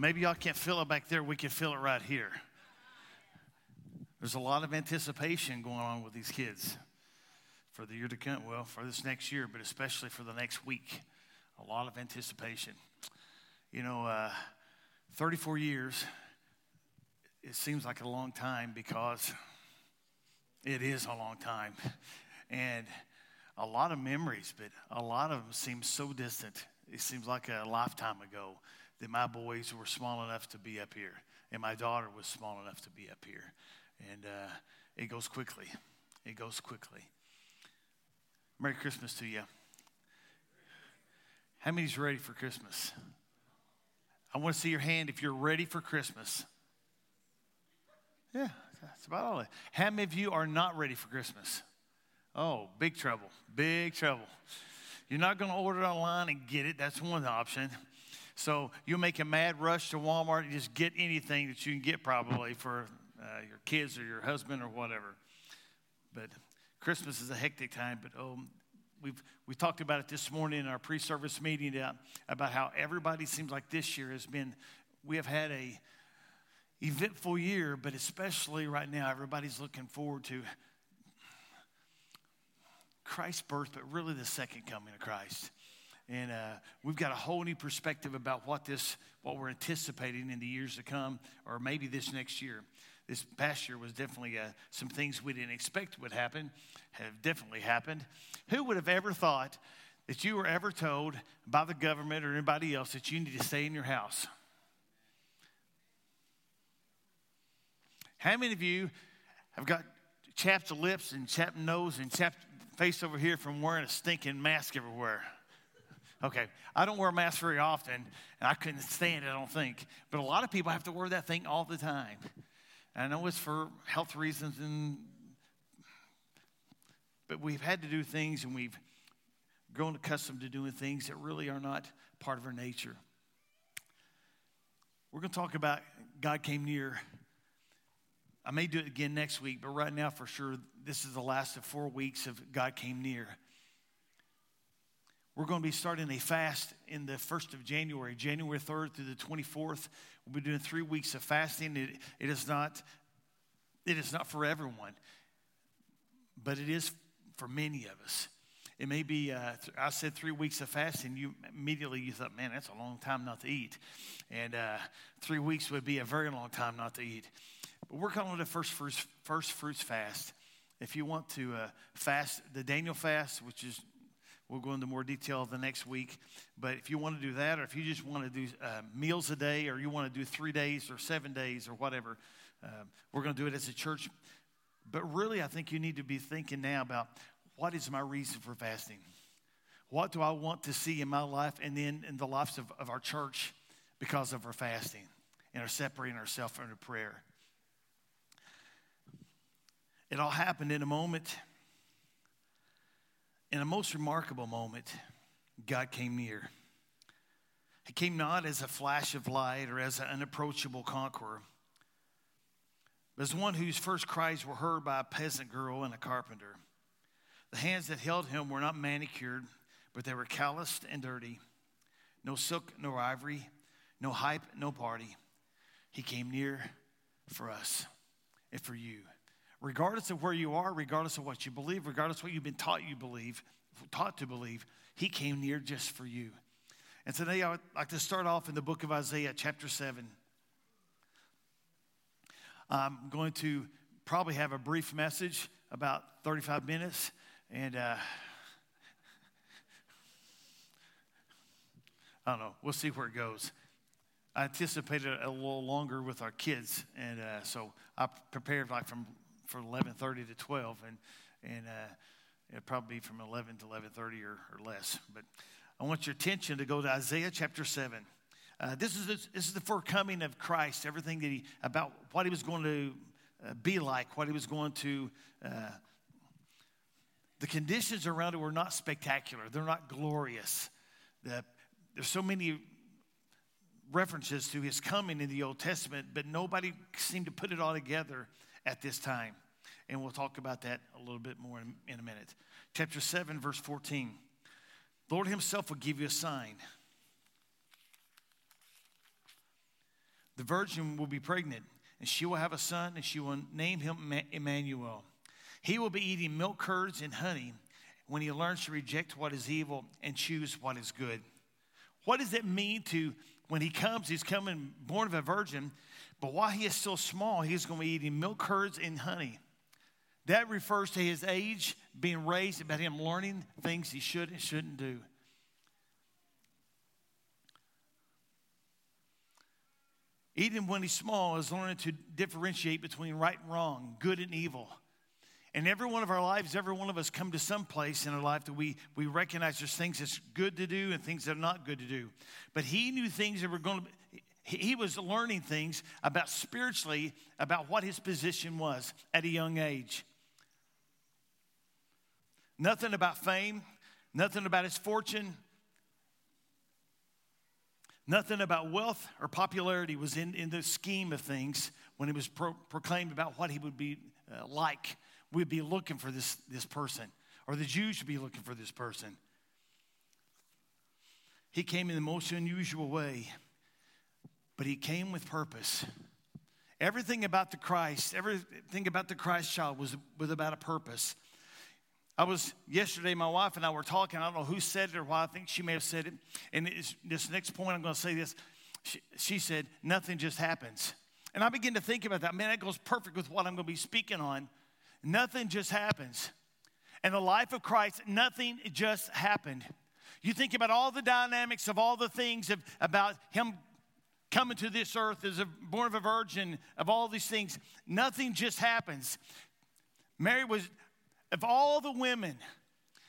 Maybe y'all can't feel it back there. We can feel it right here. There's a lot of anticipation going on with these kids for the year to come. Well, for this next year, but especially for the next week. A lot of anticipation. You know, uh, 34 years, it seems like a long time because it is a long time. And a lot of memories, but a lot of them seem so distant. It seems like a lifetime ago that my boys were small enough to be up here, and my daughter was small enough to be up here. And uh, it goes quickly. It goes quickly. Merry Christmas to you. How many's ready for Christmas? I want to see your hand if you're ready for Christmas. Yeah, that's about all. It. How many of you are not ready for Christmas? Oh, big trouble. Big trouble. You're not going to order online and get it. That's one option. So you'll make a mad rush to Walmart and just get anything that you can get probably for uh, your kids or your husband or whatever. But Christmas is a hectic time. But oh, we've we talked about it this morning in our pre-service meeting about, about how everybody seems like this year has been. We have had a eventful year, but especially right now, everybody's looking forward to Christ's birth, but really the second coming of Christ. And uh, we've got a whole new perspective about what this, what we're anticipating in the years to come, or maybe this next year. This past year was definitely uh, some things we didn't expect would happen, have definitely happened. Who would have ever thought that you were ever told by the government or anybody else that you need to stay in your house? How many of you have got chapped lips and chapped nose and chapped face over here from wearing a stinking mask everywhere? Okay, I don't wear a mask very often, and I couldn't stand it, I don't think. But a lot of people have to wear that thing all the time. And I know it's for health reasons, and but we've had to do things, and we've grown accustomed to doing things that really are not part of our nature. We're going to talk about God came near I may do it again next week, but right now, for sure, this is the last of four weeks of God Came Near. We're going to be starting a fast in the 1st of January, January 3rd through the 24th. We'll be doing three weeks of fasting. It, it, is, not, it is not for everyone, but it is for many of us. It may be, uh, I said three weeks of fasting. You immediately you thought, man, that's a long time not to eat. And uh, three weeks would be a very long time not to eat. But we're calling it a first fruits, first fruits fast. If you want to uh, fast the Daniel fast, which is we'll go into more detail the next week. But if you want to do that, or if you just want to do uh, meals a day, or you want to do three days or seven days or whatever, uh, we're going to do it as a church. But really, I think you need to be thinking now about what is my reason for fasting? What do I want to see in my life and then in the lives of, of our church because of our fasting and our separating ourselves from the prayer? It all happened in a moment. In a most remarkable moment, God came near. He came not as a flash of light or as an unapproachable conqueror, but as one whose first cries were heard by a peasant girl and a carpenter. The hands that held him were not manicured, but they were calloused and dirty. No silk nor ivory, no hype, no party. He came near for us and for you regardless of where you are, regardless of what you believe, regardless of what you've been taught you believe, taught to believe, he came near just for you. And today I would like to start off in the book of Isaiah, chapter 7. I'm going to probably have a brief message, about 35 minutes, and uh, I don't know. We'll see where it goes. I anticipated a little longer with our kids, and uh, so I prepared like from from 11:30 to 12, and and uh, it'll probably be from 11 to 11:30 or, or less. But I want your attention to go to Isaiah chapter 7. Uh, this is this, this is the forecoming of Christ. Everything that he about what he was going to uh, be like, what he was going to. Uh, the conditions around it were not spectacular. They're not glorious. The, there's so many references to his coming in the Old Testament, but nobody seemed to put it all together at this time. And we'll talk about that a little bit more in, in a minute. Chapter 7, verse 14. The Lord Himself will give you a sign. the virgin will be pregnant, and she will have a son, and she will name him Emmanuel. He will be eating milk curds and honey when he learns to reject what is evil and choose what is good. What does it mean to, when he comes, he's coming born of a virgin, but while he is still small, he's going to be eating milk curds and honey. That refers to his age, being raised, about him learning things he should and shouldn't do. Even when he's small, is learning to differentiate between right and wrong, good and evil. And every one of our lives, every one of us come to some place in our life that we, we recognize there's things that's good to do and things that are not good to do. But he knew things that were going to he was learning things about spiritually about what his position was at a young age. Nothing about fame, nothing about his fortune, nothing about wealth or popularity was in, in the scheme of things when it was pro- proclaimed about what he would be uh, like. We'd be looking for this, this person, or the Jews should be looking for this person. He came in the most unusual way but he came with purpose. Everything about the Christ, everything about the Christ child was, was about a purpose. I was yesterday, my wife and I were talking. I don't know who said it or why. I think she may have said it. And this next point, I'm going to say this. She, she said, Nothing just happens. And I begin to think about that. Man, that goes perfect with what I'm going to be speaking on. Nothing just happens. In the life of Christ, nothing just happened. You think about all the dynamics of all the things of, about Him coming to this earth as a born of a virgin, of all these things. Nothing just happens. Mary was, of all the women,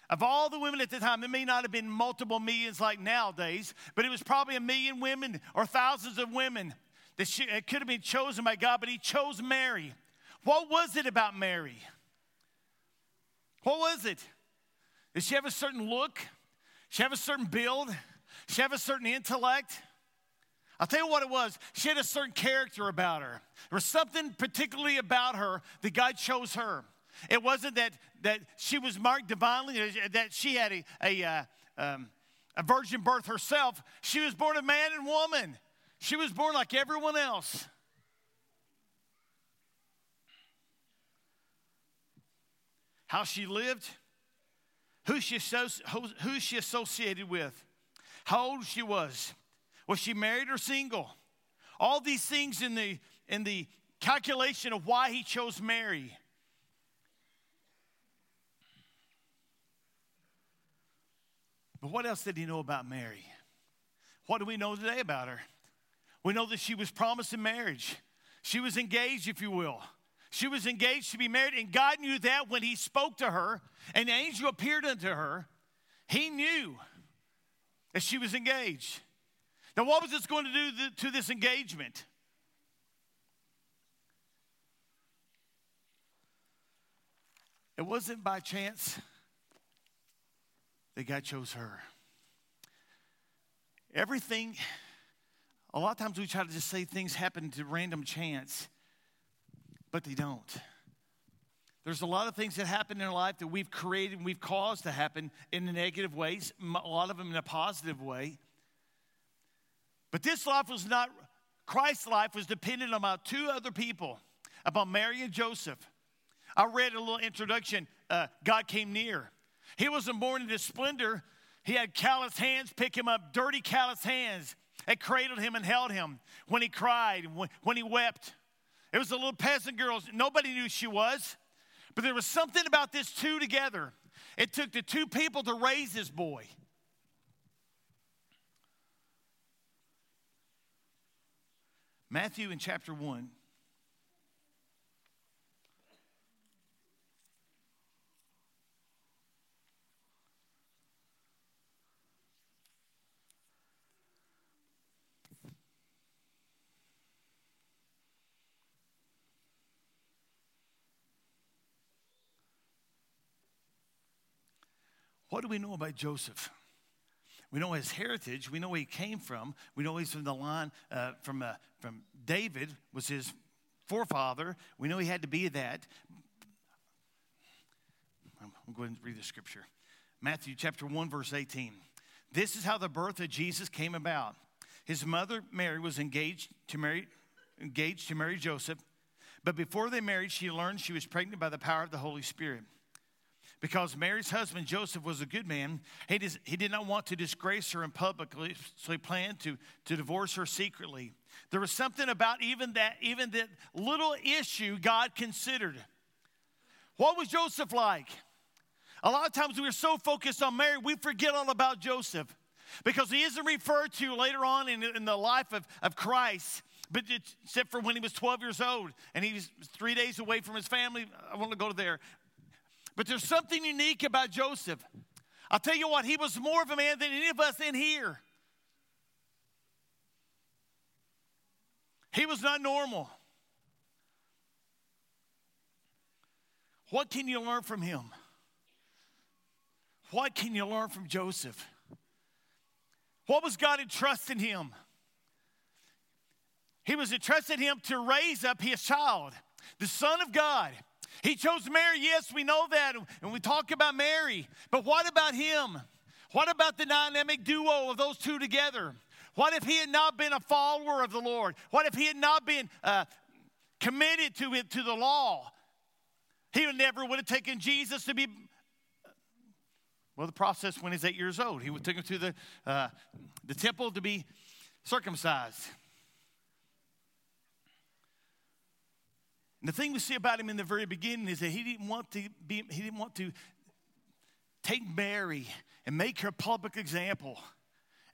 of all the women at the time, it may not have been multiple millions like nowadays, but it was probably a million women or thousands of women that she, it could have been chosen by God, but He chose Mary. What was it about Mary? What was it? Did she have a certain look? She have a certain build? She have a certain intellect? I'll tell you what it was. She had a certain character about her. There was something particularly about her that God chose her. It wasn't that, that she was marked divinely, that she had a, a, uh, um, a virgin birth herself. She was born of man and woman. She was born like everyone else. How she lived, who she, who she associated with, how old she was, was she married or single? All these things in the, in the calculation of why he chose Mary. But what else did he know about Mary? What do we know today about her? We know that she was promised in marriage. She was engaged, if you will. She was engaged to be married, and God knew that when He spoke to her, and an angel appeared unto her. He knew that she was engaged. Now, what was this going to do to this engagement? It wasn't by chance that God chose her. Everything, a lot of times we try to just say things happen to random chance, but they don't. There's a lot of things that happen in our life that we've created and we've caused to happen in negative ways, a lot of them in a positive way. But this life was not, Christ's life was dependent on two other people, about Mary and Joseph. I read a little introduction. Uh, God came near. He wasn't born in his splendor. He had callous hands pick him up, dirty, callous hands that cradled him and held him when he cried, when he wept. It was a little peasant girl. Nobody knew she was. But there was something about this two together. It took the two people to raise this boy. Matthew in chapter 1. What do we know about Joseph? We know his heritage. We know where he came from. We know he's from the line uh, from, uh, from David was his forefather. We know he had to be that. I'm going to read the scripture. Matthew chapter 1, verse 18. This is how the birth of Jesus came about. His mother, Mary, was engaged to marry engaged to marry Joseph. But before they married, she learned she was pregnant by the power of the Holy Spirit. Because Mary's husband, Joseph, was a good man, he, did, he did not want to disgrace her in publicly, so he planned to, to divorce her secretly. There was something about even that, even that little issue God considered. What was Joseph like? A lot of times we're so focused on Mary, we forget all about Joseph because he isn't referred to later on in, in the life of, of Christ, but except for when he was 12 years old and he was three days away from his family. I want to go there. But there's something unique about Joseph. I'll tell you what, he was more of a man than any of us in here. He was not normal. What can you learn from him? What can you learn from Joseph? What was God entrusting him? He was entrusting him to raise up his child, the Son of God. He chose Mary, yes, we know that, and we talk about Mary, but what about him? What about the dynamic duo of those two together? What if he had not been a follower of the Lord? What if he had not been uh, committed to it, to the law? He never would have taken Jesus to be well, the process when he's eight years old. He took him to the, uh, the temple to be circumcised. And the thing we see about him in the very beginning is that he didn't want to be, he didn't want to take Mary and make her a public example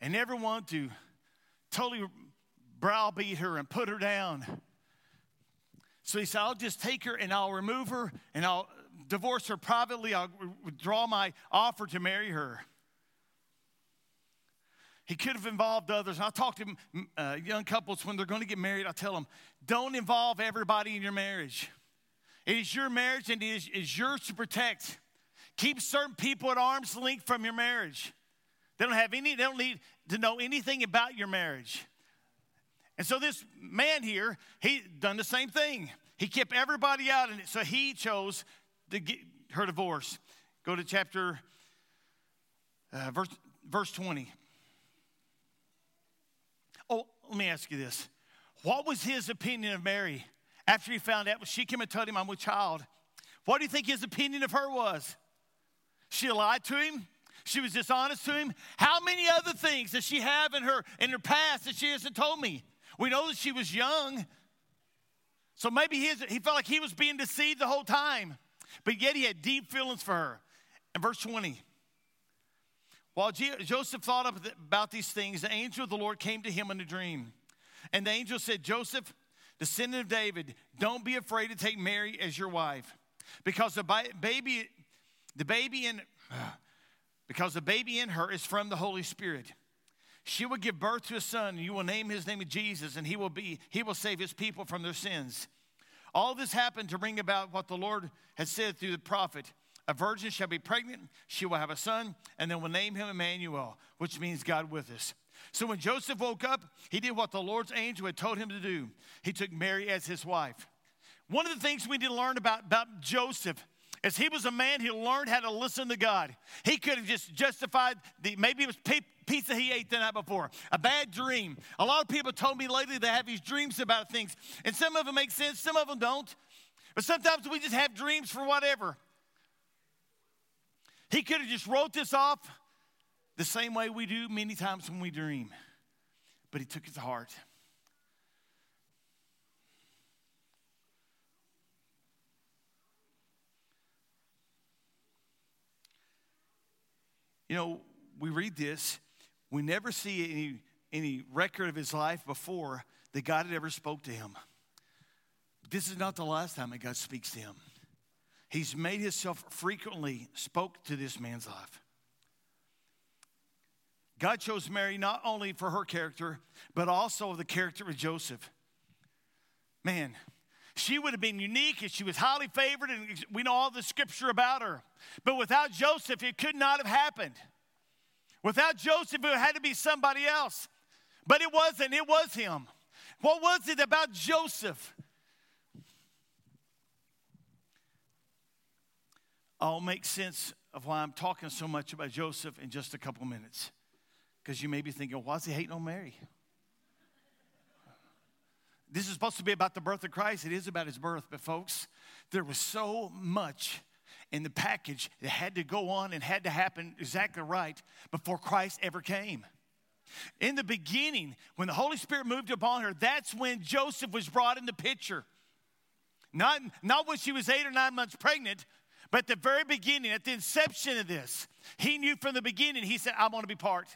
and never want to totally browbeat her and put her down. So he said, I'll just take her and I'll remove her and I'll divorce her privately. I'll withdraw my offer to marry her. He could have involved others. I talk to uh, young couples when they're going to get married. I tell them, don't involve everybody in your marriage. It is your marriage and it is, is yours to protect. Keep certain people at arm's length from your marriage. They don't have any, they don't need to know anything about your marriage. And so this man here, he done the same thing. He kept everybody out, and so he chose to get her divorce. Go to chapter, uh, verse, verse 20. Let me ask you this. What was his opinion of Mary after he found out she came and told him I'm with child? What do you think his opinion of her was? She lied to him. She was dishonest to him. How many other things does she have in her in her past that she hasn't told me? We know that she was young. So maybe his, he felt like he was being deceived the whole time. But yet he had deep feelings for her. In verse 20, while Joseph thought about these things, the angel of the Lord came to him in a dream. And the angel said, Joseph, descendant of David, don't be afraid to take Mary as your wife, because the baby, the baby in, because the baby in her is from the Holy Spirit. She will give birth to a son, and you will name his name Jesus, and he will be he will save his people from their sins. All this happened to bring about what the Lord had said through the prophet. A virgin shall be pregnant, she will have a son, and then we'll name him Emmanuel, which means God with us. So when Joseph woke up, he did what the Lord's angel had told him to do. He took Mary as his wife. One of the things we need to learn about, about Joseph is he was a man who learned how to listen to God. He could have just justified the maybe it was pizza he ate the night before, a bad dream. A lot of people told me lately they have these dreams about things, and some of them make sense, some of them don't. But sometimes we just have dreams for whatever. He could have just wrote this off the same way we do many times when we dream, but he took it to heart. You know, we read this, we never see any, any record of his life before that God had ever spoke to him. But this is not the last time that God speaks to him. He's made himself frequently spoke to this man's life. God chose Mary not only for her character, but also the character of Joseph. Man, she would have been unique and she was highly favored, and we know all the scripture about her. But without Joseph, it could not have happened. Without Joseph, it had to be somebody else. But it wasn't, it was him. What was it about Joseph? Oh, I'll make sense of why I'm talking so much about Joseph in just a couple minutes. Because you may be thinking, why is he hating on Mary? this is supposed to be about the birth of Christ. It is about his birth, but folks, there was so much in the package that had to go on and had to happen exactly right before Christ ever came. In the beginning, when the Holy Spirit moved upon her, that's when Joseph was brought in the picture. Not, not when she was eight or nine months pregnant, but at the very beginning, at the inception of this, he knew from the beginning, he said, I want to be part.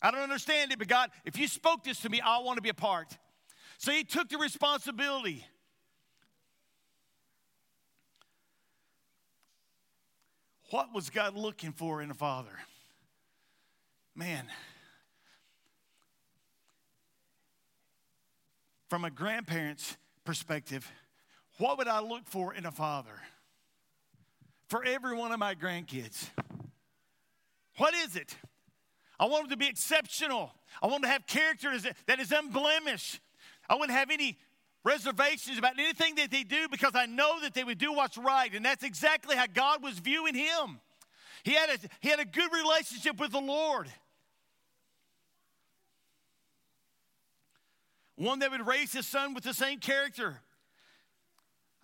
I don't understand it, but God, if you spoke this to me, I want to be a part. So he took the responsibility. What was God looking for in a father? Man, from a grandparent's perspective, what would I look for in a father? For every one of my grandkids. What is it? I want them to be exceptional. I want them to have character that is unblemished. I wouldn't have any reservations about anything that they do because I know that they would do what's right. And that's exactly how God was viewing him. He had a, he had a good relationship with the Lord. One that would raise his son with the same character.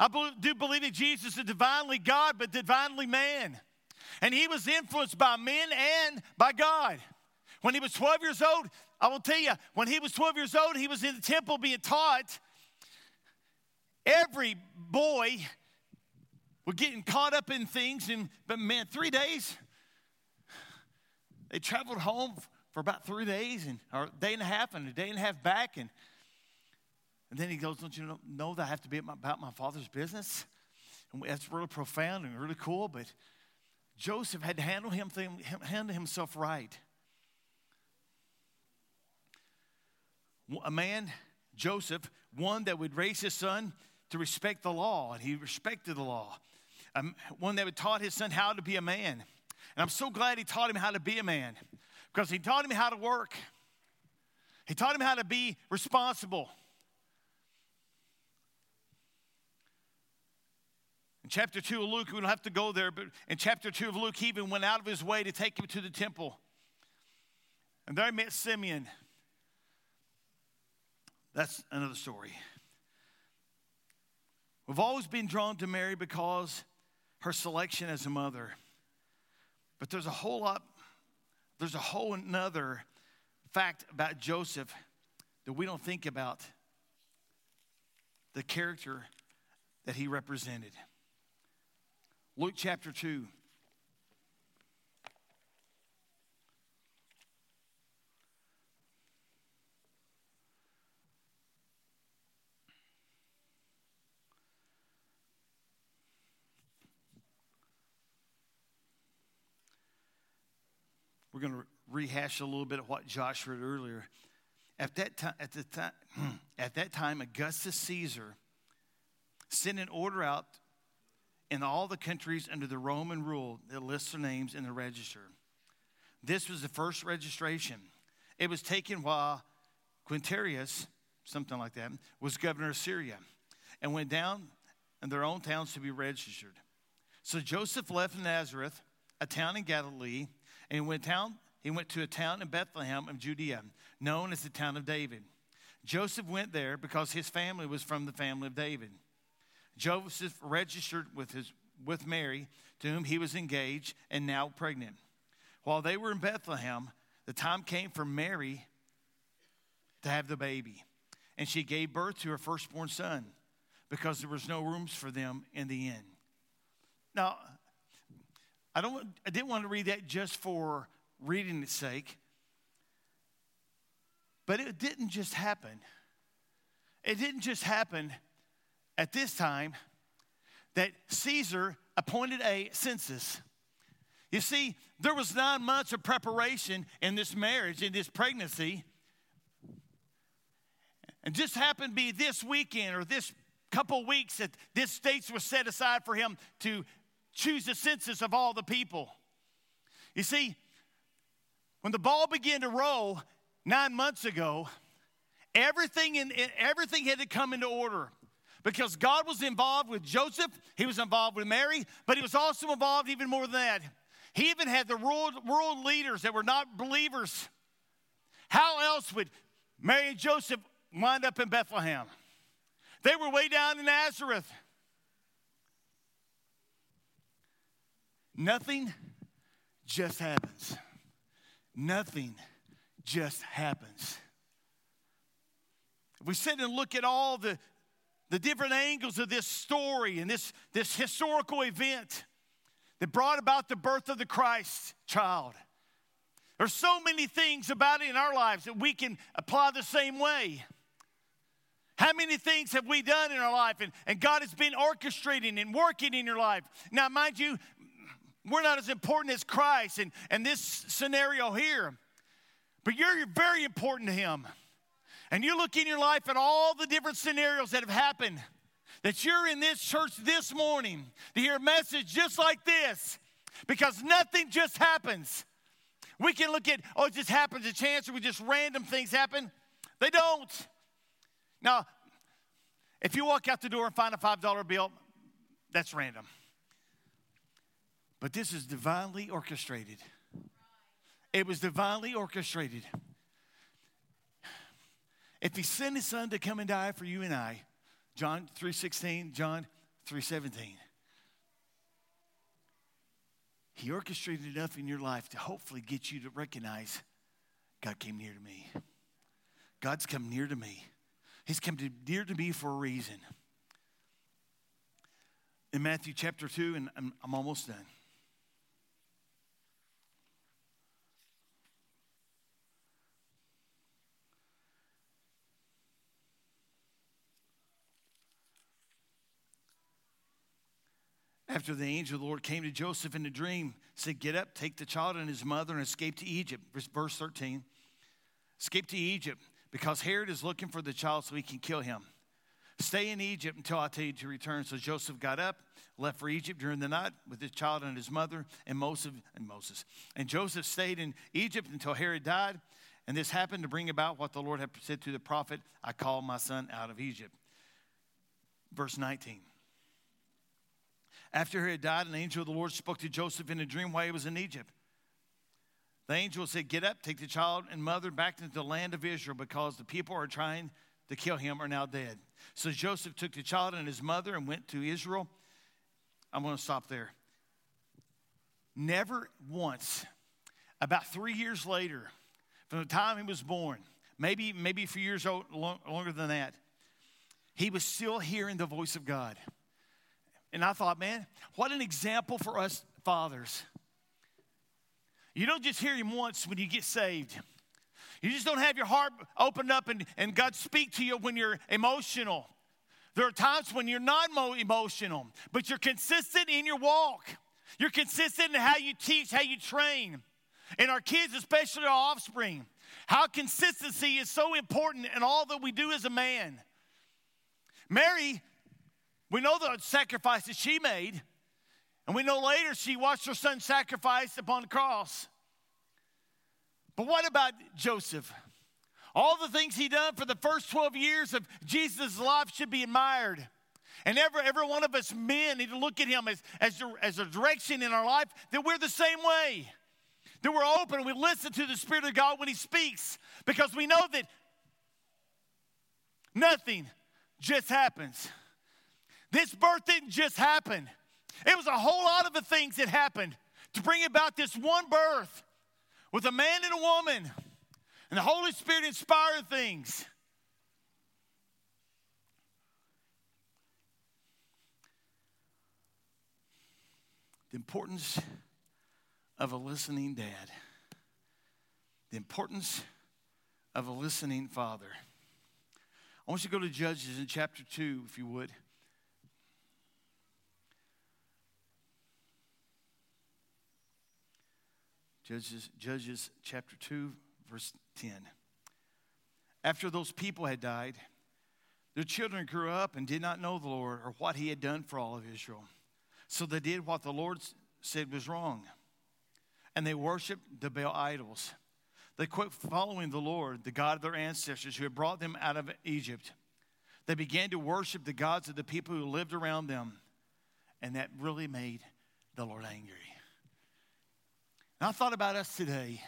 I do believe that Jesus is divinely God, but divinely man. And he was influenced by men and by God. When he was 12 years old, I will tell you, when he was 12 years old, he was in the temple being taught. Every boy was getting caught up in things, and but man, three days. They traveled home for about three days, and or a day and a half, and a day and a half back, and and then he goes, "Don't you know, know that I have to be about my father's business?" And that's really profound and really cool. But Joseph had to handle him, handle himself right. a man, Joseph, one that would raise his son to respect the law, and he respected the law. Um, one that would taught his son how to be a man. And I'm so glad he taught him how to be a man because he taught him how to work. He taught him how to be responsible. In chapter 2 of Luke, we don't have to go there, but in chapter 2 of Luke, he even went out of his way to take him to the temple. And there he met Simeon. That's another story. We've always been drawn to Mary because her selection as a mother. But there's a whole lot, there's a whole another fact about Joseph that we don't think about the character that he represented. Luke chapter 2. We're going to rehash a little bit of what Josh read earlier. At that time, at the time, at that time, Augustus Caesar sent an order out in all the countries under the Roman rule that lists their names in the register. This was the first registration. It was taken while Quintarius, something like that, was governor of Syria, and went down in their own towns to be registered. So Joseph left Nazareth, a town in Galilee, and he went, town, he went to a town in Bethlehem of Judea, known as the town of David. Joseph went there because his family was from the family of David. Joseph registered with, his, with Mary, to whom he was engaged and now pregnant. While they were in Bethlehem, the time came for Mary to have the baby. And she gave birth to her firstborn son because there was no rooms for them in the inn. Now, I, don't, I didn't want to read that just for reading its sake, but it didn't just happen. It didn't just happen at this time that Caesar appointed a census. You see, there was nine months of preparation in this marriage, in this pregnancy. And just happened to be this weekend or this couple weeks that this dates was set aside for him to choose the census of all the people. You see, when the ball began to roll nine months ago, everything, in, everything had to come into order because God was involved with Joseph, he was involved with Mary, but he was also involved even more than that. He even had the world, world leaders that were not believers. How else would Mary and Joseph wind up in Bethlehem. They were way down in Nazareth. Nothing just happens. Nothing just happens. If we sit and look at all the, the different angles of this story and this, this historical event that brought about the birth of the Christ child, there's so many things about it in our lives that we can apply the same way. How many things have we done in our life and, and God has been orchestrating and working in your life? Now, mind you, we're not as important as Christ and, in this scenario here, but you're very important to Him. And you look in your life at all the different scenarios that have happened, that you're in this church this morning to hear a message just like this, because nothing just happens. We can look at, oh, it just happens a chance, or we just random things happen. They don't. Now, if you walk out the door and find a $5 bill, that's random. But this is divinely orchestrated. It was divinely orchestrated. If he sent his son to come and die for you and I, John 3:16, John 3:17. He orchestrated enough in your life to hopefully get you to recognize God came near to me. God's come near to me. He's come to, near to me for a reason. In Matthew chapter 2, and I'm, I'm almost done. After the angel of the Lord came to Joseph in a dream, said, Get up, take the child and his mother, and escape to Egypt. Verse 13. Escape to Egypt, because Herod is looking for the child so he can kill him. Stay in Egypt until I tell you to return. So Joseph got up, left for Egypt during the night with his child and his mother, and Moses and Moses. And Joseph stayed in Egypt until Herod died. And this happened to bring about what the Lord had said to the prophet I called my son out of Egypt. Verse 19. After he had died, an angel of the Lord spoke to Joseph in a dream while he was in Egypt. The angel said, Get up, take the child and mother back into the land of Israel because the people are trying to kill him are now dead. So Joseph took the child and his mother and went to Israel. I'm going to stop there. Never once, about three years later, from the time he was born, maybe, maybe a few years old, longer than that, he was still hearing the voice of God. And I thought, man, what an example for us fathers. You don't just hear him once when you get saved. You just don't have your heart opened up and, and God speak to you when you're emotional. There are times when you're not emotional, but you're consistent in your walk. You're consistent in how you teach, how you train. And our kids, especially our offspring, how consistency is so important in all that we do as a man. Mary we know the sacrifices she made, and we know later she watched her son sacrificed upon the cross. But what about Joseph? All the things he done for the first 12 years of Jesus' life should be admired. And every, every one of us men need to look at him as, as, as a direction in our life that we're the same way. That we're open and we listen to the Spirit of God when He speaks because we know that nothing just happens. This birth didn't just happen, it was a whole lot of the things that happened to bring about this one birth with a man and a woman. And the Holy Spirit inspired things. The importance of a listening dad. The importance of a listening father. I want you to go to Judges in chapter 2, if you would. Judges, Judges chapter 2, verse 10. After those people had died, their children grew up and did not know the Lord or what he had done for all of Israel. So they did what the Lord said was wrong. And they worshiped the Baal idols. They quit following the Lord, the God of their ancestors who had brought them out of Egypt. They began to worship the gods of the people who lived around them. And that really made the Lord angry. And I thought about us today.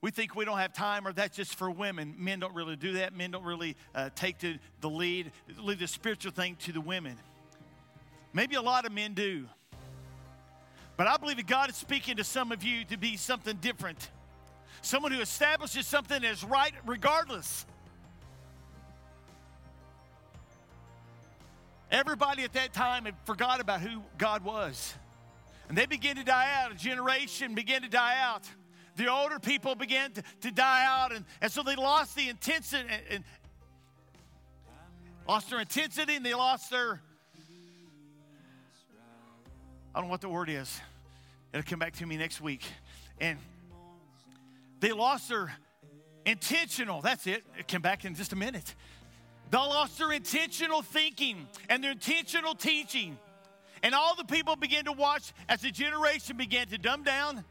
We think we don't have time, or that's just for women. Men don't really do that. Men don't really uh, take to the lead, leave the spiritual thing to the women. Maybe a lot of men do. But I believe that God is speaking to some of you to be something different. Someone who establishes something is right regardless. Everybody at that time had forgot about who God was. And they began to die out. A generation began to die out. The older people began to, to die out. And, and so they lost the intensity and, and lost their intensity and they lost their I don't know what the word is. It'll come back to me next week. And they lost their intentional, that's it. It came back in just a minute. They lost their intentional thinking and their intentional teaching. And all the people began to watch as the generation began to dumb down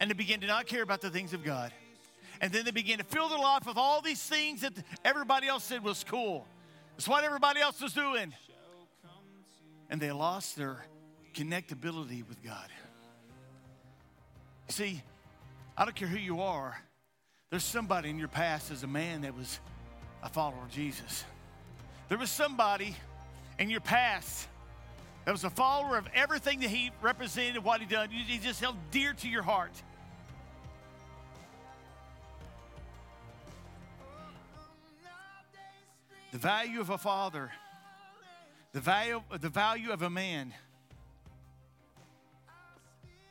and they began to not care about the things of God. And then they began to fill their life with all these things that everybody else said was cool. It's what everybody else was doing. And they lost their connectability with God. See, I don't care who you are, there's somebody in your past as a man that was a follower of Jesus. There was somebody in your past that was a follower of everything that he represented, what he done. He just held dear to your heart. The value of a father, the value, the value of a man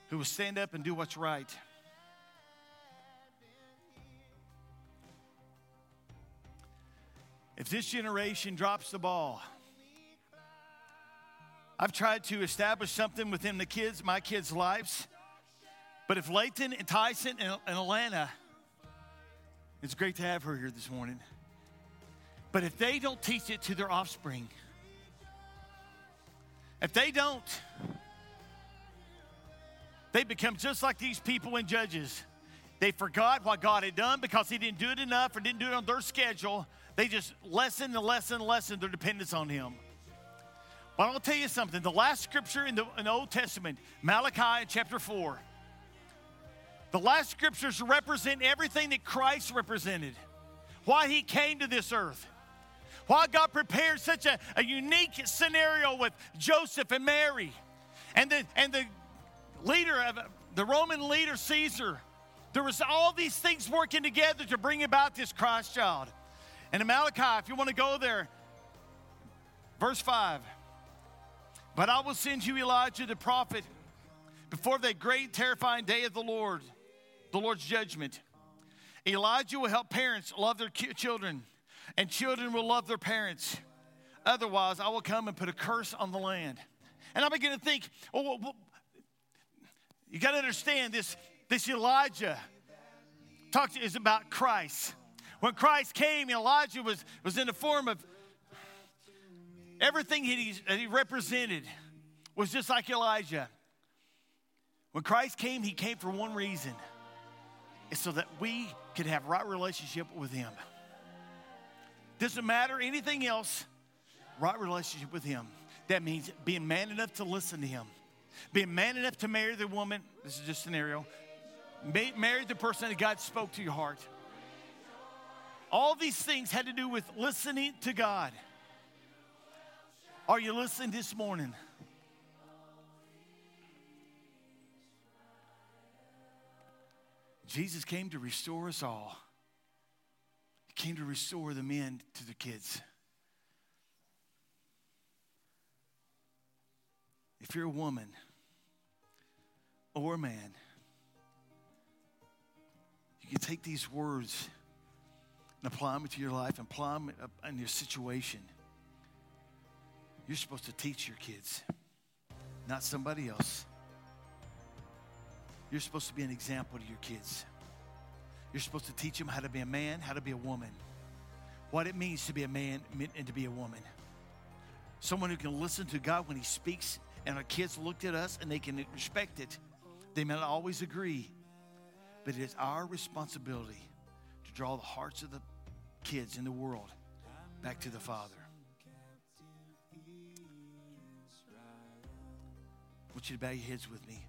who will stand up and do what's right. If this generation drops the ball, I've tried to establish something within the kids, my kids' lives. But if Layton and Tyson and, and Alana, it's great to have her here this morning. But if they don't teach it to their offspring, if they don't, they become just like these people in Judges. They forgot what God had done because He didn't do it enough or didn't do it on their schedule. They just lessen and lessen and lessen their dependence on Him. But I'll tell you something. The last scripture in the, in the Old Testament, Malachi chapter 4, the last scriptures represent everything that Christ represented. Why He came to this earth. Why God prepared such a, a unique scenario with Joseph and Mary. And the, and the leader of the Roman leader Caesar. There was all these things working together to bring about this Christ child. And in Malachi, if you want to go there, verse 5. But I will send you Elijah the prophet before the great terrifying day of the Lord, the Lord's judgment. Elijah will help parents love their children, and children will love their parents. Otherwise, I will come and put a curse on the land. And I begin to think, oh, well, you got to understand this, this Elijah talks is about Christ. When Christ came, Elijah was, was in the form of everything he, that he represented was just like Elijah. When Christ came, he came for one reason. It's so that we could have right relationship with him. Doesn't matter anything else, right relationship with him. That means being man enough to listen to him being man enough to marry the woman, this is just scenario, marry the person that God spoke to your heart. All these things had to do with listening to God. Are you listening this morning? Jesus came to restore us all. He came to restore the men to the kids. If you're a woman, or a man. You can take these words and apply them to your life and apply them in your situation. You're supposed to teach your kids, not somebody else. You're supposed to be an example to your kids. You're supposed to teach them how to be a man, how to be a woman, what it means to be a man and to be a woman. Someone who can listen to God when He speaks, and our kids looked at us and they can respect it. They may not always agree, but it is our responsibility to draw the hearts of the kids in the world back to the Father. Want you to bow your heads with me.